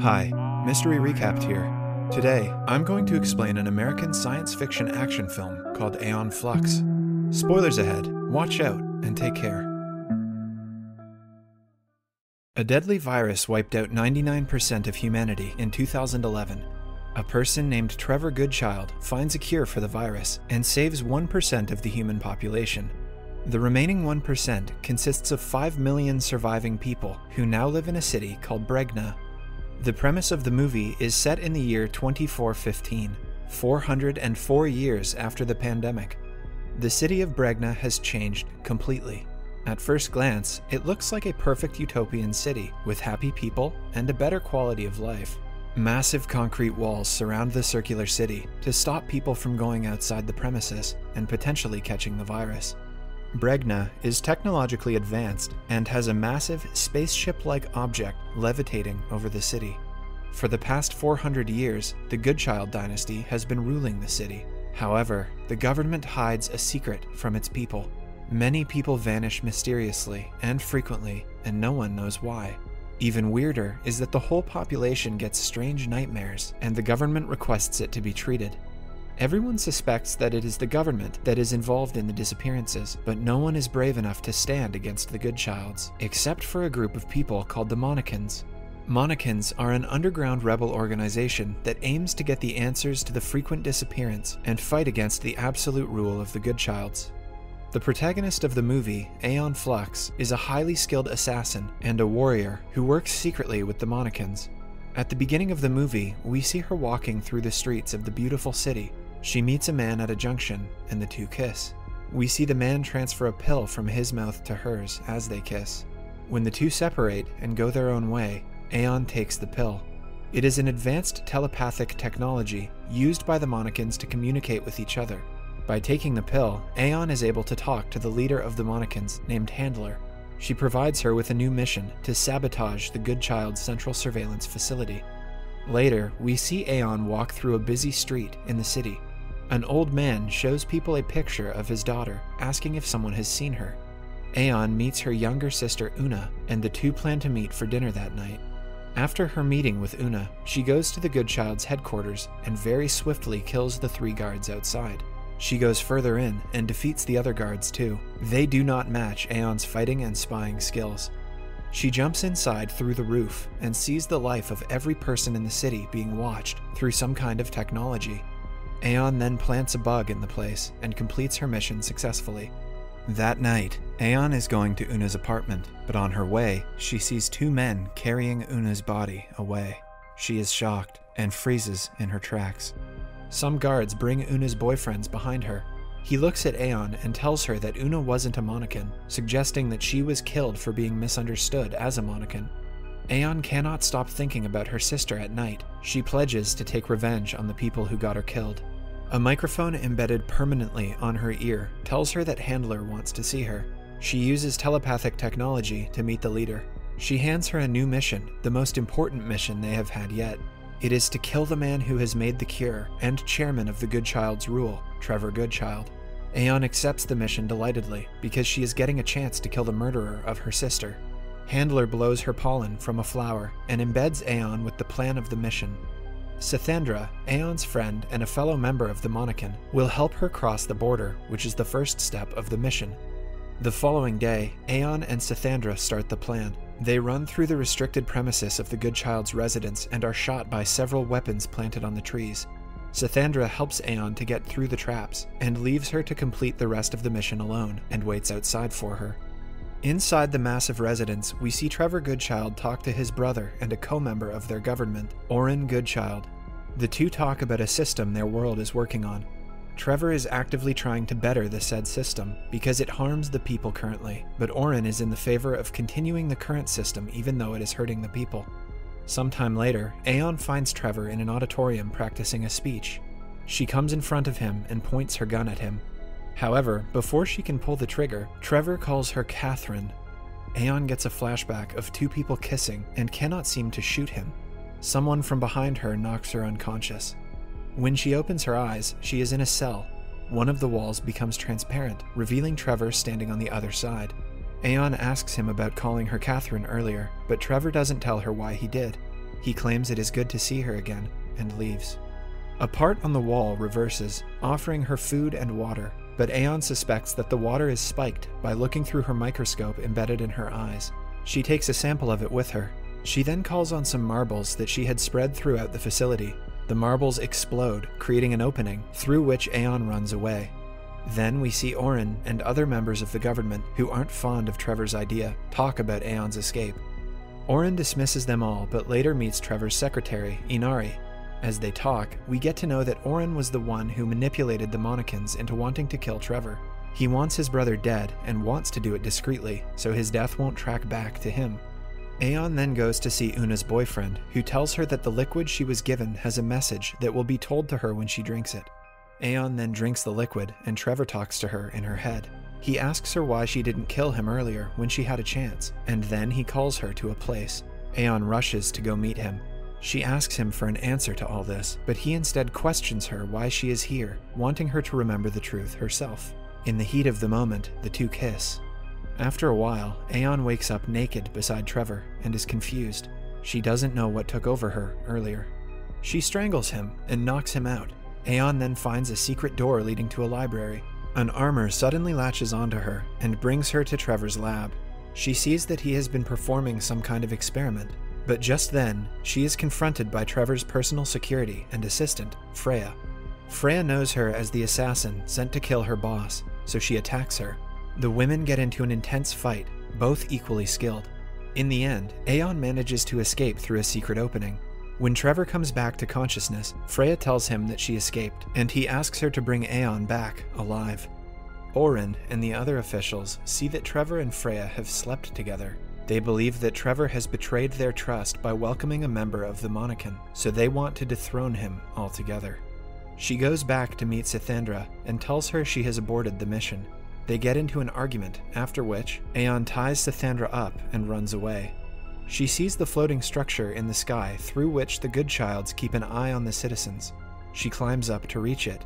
Hi, Mystery Recapped here. Today, I'm going to explain an American science fiction action film called Aeon Flux. Spoilers ahead, watch out, and take care. A deadly virus wiped out 99% of humanity in 2011. A person named Trevor Goodchild finds a cure for the virus and saves 1% of the human population. The remaining 1% consists of 5 million surviving people who now live in a city called Bregna. The premise of the movie is set in the year 2415, 404 years after the pandemic. The city of Bregna has changed completely. At first glance, it looks like a perfect utopian city with happy people and a better quality of life. Massive concrete walls surround the circular city to stop people from going outside the premises and potentially catching the virus. Bregna is technologically advanced and has a massive spaceship like object levitating over the city. For the past 400 years, the Goodchild dynasty has been ruling the city. However, the government hides a secret from its people. Many people vanish mysteriously and frequently, and no one knows why. Even weirder is that the whole population gets strange nightmares, and the government requests it to be treated. Everyone suspects that it is the government that is involved in the disappearances, but no one is brave enough to stand against the Goodchilds, except for a group of people called the Monikins. Monikins are an underground rebel organization that aims to get the answers to the frequent disappearance and fight against the absolute rule of the Goodchilds. The protagonist of the movie, Aeon Flux, is a highly skilled assassin and a warrior who works secretly with the Monikins. At the beginning of the movie, we see her walking through the streets of the beautiful city she meets a man at a junction, and the two kiss. We see the man transfer a pill from his mouth to hers as they kiss. When the two separate and go their own way, Aeon takes the pill. It is an advanced telepathic technology used by the Monikins to communicate with each other. By taking the pill, Aeon is able to talk to the leader of the Monikins, named Handler. She provides her with a new mission to sabotage the Goodchild's central surveillance facility. Later, we see Aeon walk through a busy street in the city. An old man shows people a picture of his daughter, asking if someone has seen her. Aeon meets her younger sister Una, and the two plan to meet for dinner that night. After her meeting with Una, she goes to the Goodchild's headquarters and very swiftly kills the three guards outside. She goes further in and defeats the other guards too. They do not match Aeon's fighting and spying skills. She jumps inside through the roof and sees the life of every person in the city being watched through some kind of technology. Aeon then plants a bug in the place and completes her mission successfully. That night, Aeon is going to Una's apartment, but on her way, she sees two men carrying Una's body away. She is shocked and freezes in her tracks. Some guards bring Una's boyfriends behind her. He looks at Aeon and tells her that Una wasn't a Monikin, suggesting that she was killed for being misunderstood as a Monikin. Aeon cannot stop thinking about her sister at night. She pledges to take revenge on the people who got her killed. A microphone embedded permanently on her ear tells her that Handler wants to see her. She uses telepathic technology to meet the leader. She hands her a new mission, the most important mission they have had yet. It is to kill the man who has made the cure and chairman of the Goodchild's rule, Trevor Goodchild. Aeon accepts the mission delightedly because she is getting a chance to kill the murderer of her sister. Handler blows her pollen from a flower and embeds Aeon with the plan of the mission. Sithandra, Aeon's friend and a fellow member of the Monikin, will help her cross the border, which is the first step of the mission. The following day, Aeon and Sithandra start the plan. They run through the restricted premises of the Goodchild's residence and are shot by several weapons planted on the trees. Sithandra helps Aeon to get through the traps and leaves her to complete the rest of the mission alone and waits outside for her. Inside the massive residence, we see Trevor Goodchild talk to his brother and a co member of their government, Orin Goodchild. The two talk about a system their world is working on. Trevor is actively trying to better the said system because it harms the people currently, but Orin is in the favor of continuing the current system even though it is hurting the people. Sometime later, Aeon finds Trevor in an auditorium practicing a speech. She comes in front of him and points her gun at him. However, before she can pull the trigger, Trevor calls her Catherine. Aeon gets a flashback of two people kissing and cannot seem to shoot him. Someone from behind her knocks her unconscious. When she opens her eyes, she is in a cell. One of the walls becomes transparent, revealing Trevor standing on the other side. Aeon asks him about calling her Catherine earlier, but Trevor doesn't tell her why he did. He claims it is good to see her again and leaves. A part on the wall reverses, offering her food and water, but Aeon suspects that the water is spiked by looking through her microscope embedded in her eyes. She takes a sample of it with her. She then calls on some marbles that she had spread throughout the facility. The marbles explode, creating an opening through which Aeon runs away. Then we see Orin and other members of the government who aren't fond of Trevor's idea talk about Aeon's escape. Orin dismisses them all, but later meets Trevor's secretary, Inari. As they talk, we get to know that Orin was the one who manipulated the Monikins into wanting to kill Trevor. He wants his brother dead and wants to do it discreetly, so his death won't track back to him. Aeon then goes to see Una's boyfriend, who tells her that the liquid she was given has a message that will be told to her when she drinks it. Aeon then drinks the liquid, and Trevor talks to her in her head. He asks her why she didn't kill him earlier when she had a chance, and then he calls her to a place. Aeon rushes to go meet him. She asks him for an answer to all this, but he instead questions her why she is here, wanting her to remember the truth herself. In the heat of the moment, the two kiss. After a while, Aeon wakes up naked beside Trevor and is confused. She doesn't know what took over her earlier. She strangles him and knocks him out. Aeon then finds a secret door leading to a library. An armor suddenly latches onto her and brings her to Trevor's lab. She sees that he has been performing some kind of experiment, but just then, she is confronted by Trevor's personal security and assistant, Freya. Freya knows her as the assassin sent to kill her boss, so she attacks her. The women get into an intense fight, both equally skilled. In the end, Aeon manages to escape through a secret opening. When Trevor comes back to consciousness, Freya tells him that she escaped, and he asks her to bring Aeon back, alive. Orin and the other officials see that Trevor and Freya have slept together. They believe that Trevor has betrayed their trust by welcoming a member of the Monikin, so they want to dethrone him altogether. She goes back to meet Sithandra and tells her she has aborted the mission. They get into an argument, after which, Aeon ties Sithandra up and runs away. She sees the floating structure in the sky through which the Goodchilds keep an eye on the citizens. She climbs up to reach it.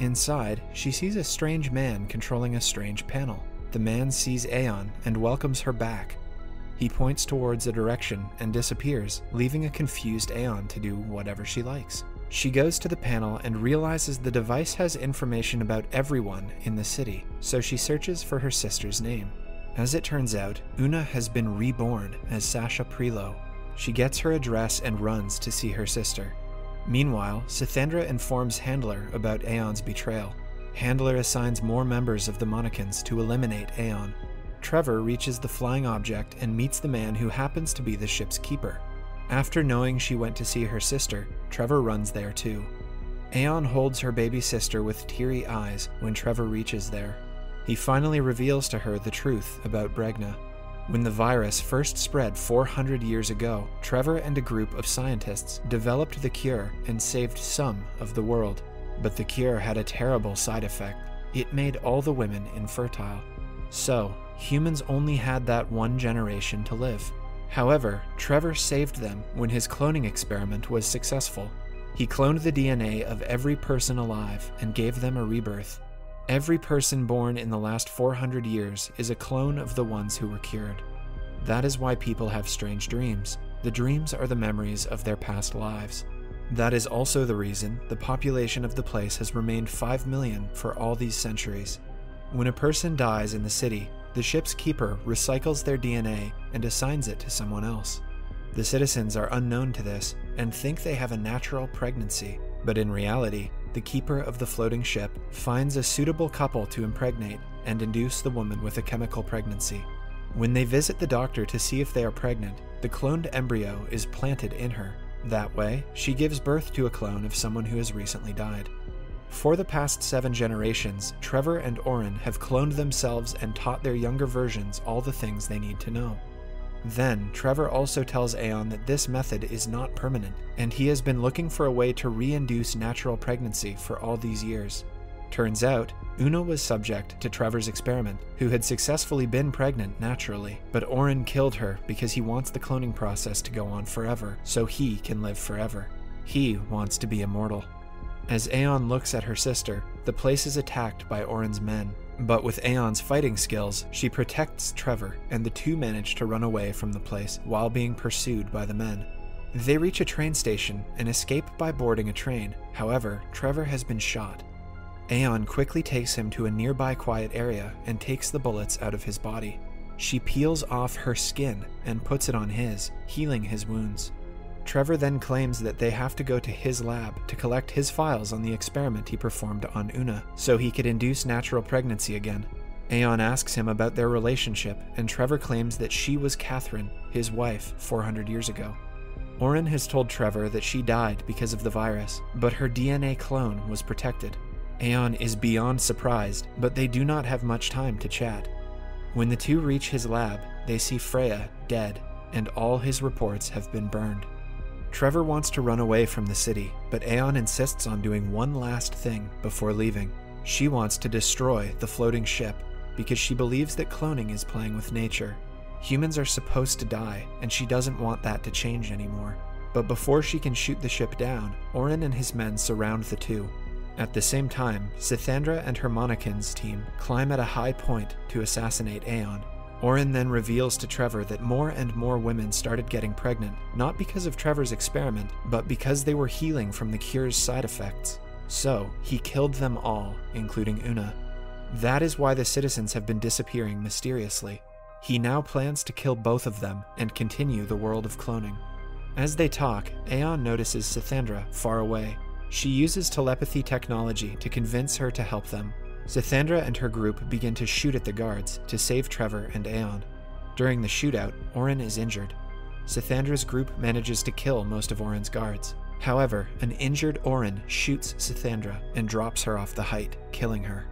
Inside, she sees a strange man controlling a strange panel. The man sees Aeon and welcomes her back. He points towards a direction and disappears, leaving a confused Aeon to do whatever she likes. She goes to the panel and realizes the device has information about everyone in the city, so she searches for her sister's name. As it turns out, Una has been reborn as Sasha Prelo. She gets her address and runs to see her sister. Meanwhile, Sithandra informs Handler about Aeon's betrayal. Handler assigns more members of the Monikins to eliminate Aeon. Trevor reaches the flying object and meets the man who happens to be the ship's keeper. After knowing she went to see her sister, Trevor runs there too. Aeon holds her baby sister with teary eyes when Trevor reaches there. He finally reveals to her the truth about Bregna. When the virus first spread 400 years ago, Trevor and a group of scientists developed the cure and saved some of the world. But the cure had a terrible side effect. It made all the women infertile. So, humans only had that one generation to live. However, Trevor saved them when his cloning experiment was successful. He cloned the DNA of every person alive and gave them a rebirth. Every person born in the last 400 years is a clone of the ones who were cured. That is why people have strange dreams. The dreams are the memories of their past lives. That is also the reason the population of the place has remained 5 million for all these centuries. When a person dies in the city, the ship's keeper recycles their DNA and assigns it to someone else. The citizens are unknown to this and think they have a natural pregnancy, but in reality, the keeper of the floating ship finds a suitable couple to impregnate and induce the woman with a chemical pregnancy. When they visit the doctor to see if they are pregnant, the cloned embryo is planted in her. That way, she gives birth to a clone of someone who has recently died. For the past seven generations, Trevor and Orin have cloned themselves and taught their younger versions all the things they need to know. Then, Trevor also tells Aeon that this method is not permanent, and he has been looking for a way to re-induce natural pregnancy for all these years. Turns out, Una was subject to Trevor's experiment, who had successfully been pregnant naturally, but Orin killed her because he wants the cloning process to go on forever, so he can live forever. He wants to be immortal. As Aeon looks at her sister, the place is attacked by Orin's men. But with Aeon's fighting skills, she protects Trevor, and the two manage to run away from the place while being pursued by the men. They reach a train station and escape by boarding a train. However, Trevor has been shot. Aeon quickly takes him to a nearby quiet area and takes the bullets out of his body. She peels off her skin and puts it on his, healing his wounds. Trevor then claims that they have to go to his lab to collect his files on the experiment he performed on Una so he could induce natural pregnancy again. Aeon asks him about their relationship, and Trevor claims that she was Catherine, his wife, 400 years ago. Orin has told Trevor that she died because of the virus, but her DNA clone was protected. Aeon is beyond surprised, but they do not have much time to chat. When the two reach his lab, they see Freya dead, and all his reports have been burned. Trevor wants to run away from the city, but Aeon insists on doing one last thing before leaving. She wants to destroy the floating ship because she believes that cloning is playing with nature. Humans are supposed to die, and she doesn't want that to change anymore. But before she can shoot the ship down, Orin and his men surround the two. At the same time, Sithandra and her Monikins team climb at a high point to assassinate Aeon, Orin then reveals to Trevor that more and more women started getting pregnant, not because of Trevor's experiment, but because they were healing from the cure's side effects. So, he killed them all, including Una. That is why the citizens have been disappearing mysteriously. He now plans to kill both of them and continue the world of cloning. As they talk, Aeon notices Sithandra far away. She uses telepathy technology to convince her to help them, Sithandra and her group begin to shoot at the guards to save Trevor and Aeon. During the shootout, Orin is injured. Sithandra's group manages to kill most of Orin's guards. However, an injured Orin shoots Sithandra and drops her off the height, killing her.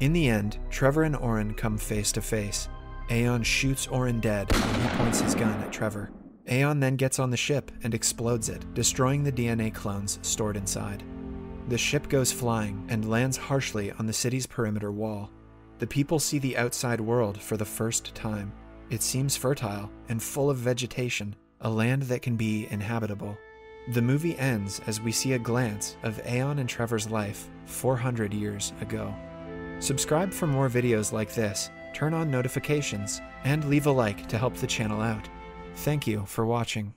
In the end, Trevor and Orin come face to face. Aeon shoots Orin dead when he points his gun at Trevor. Aeon then gets on the ship and explodes it, destroying the DNA clones stored inside. The ship goes flying and lands harshly on the city's perimeter wall. The people see the outside world for the first time. It seems fertile and full of vegetation, a land that can be inhabitable. The movie ends as we see a glance of Aeon and Trevor's life 400 years ago. Subscribe for more videos like this, turn on notifications, and leave a like to help the channel out. Thank you for watching.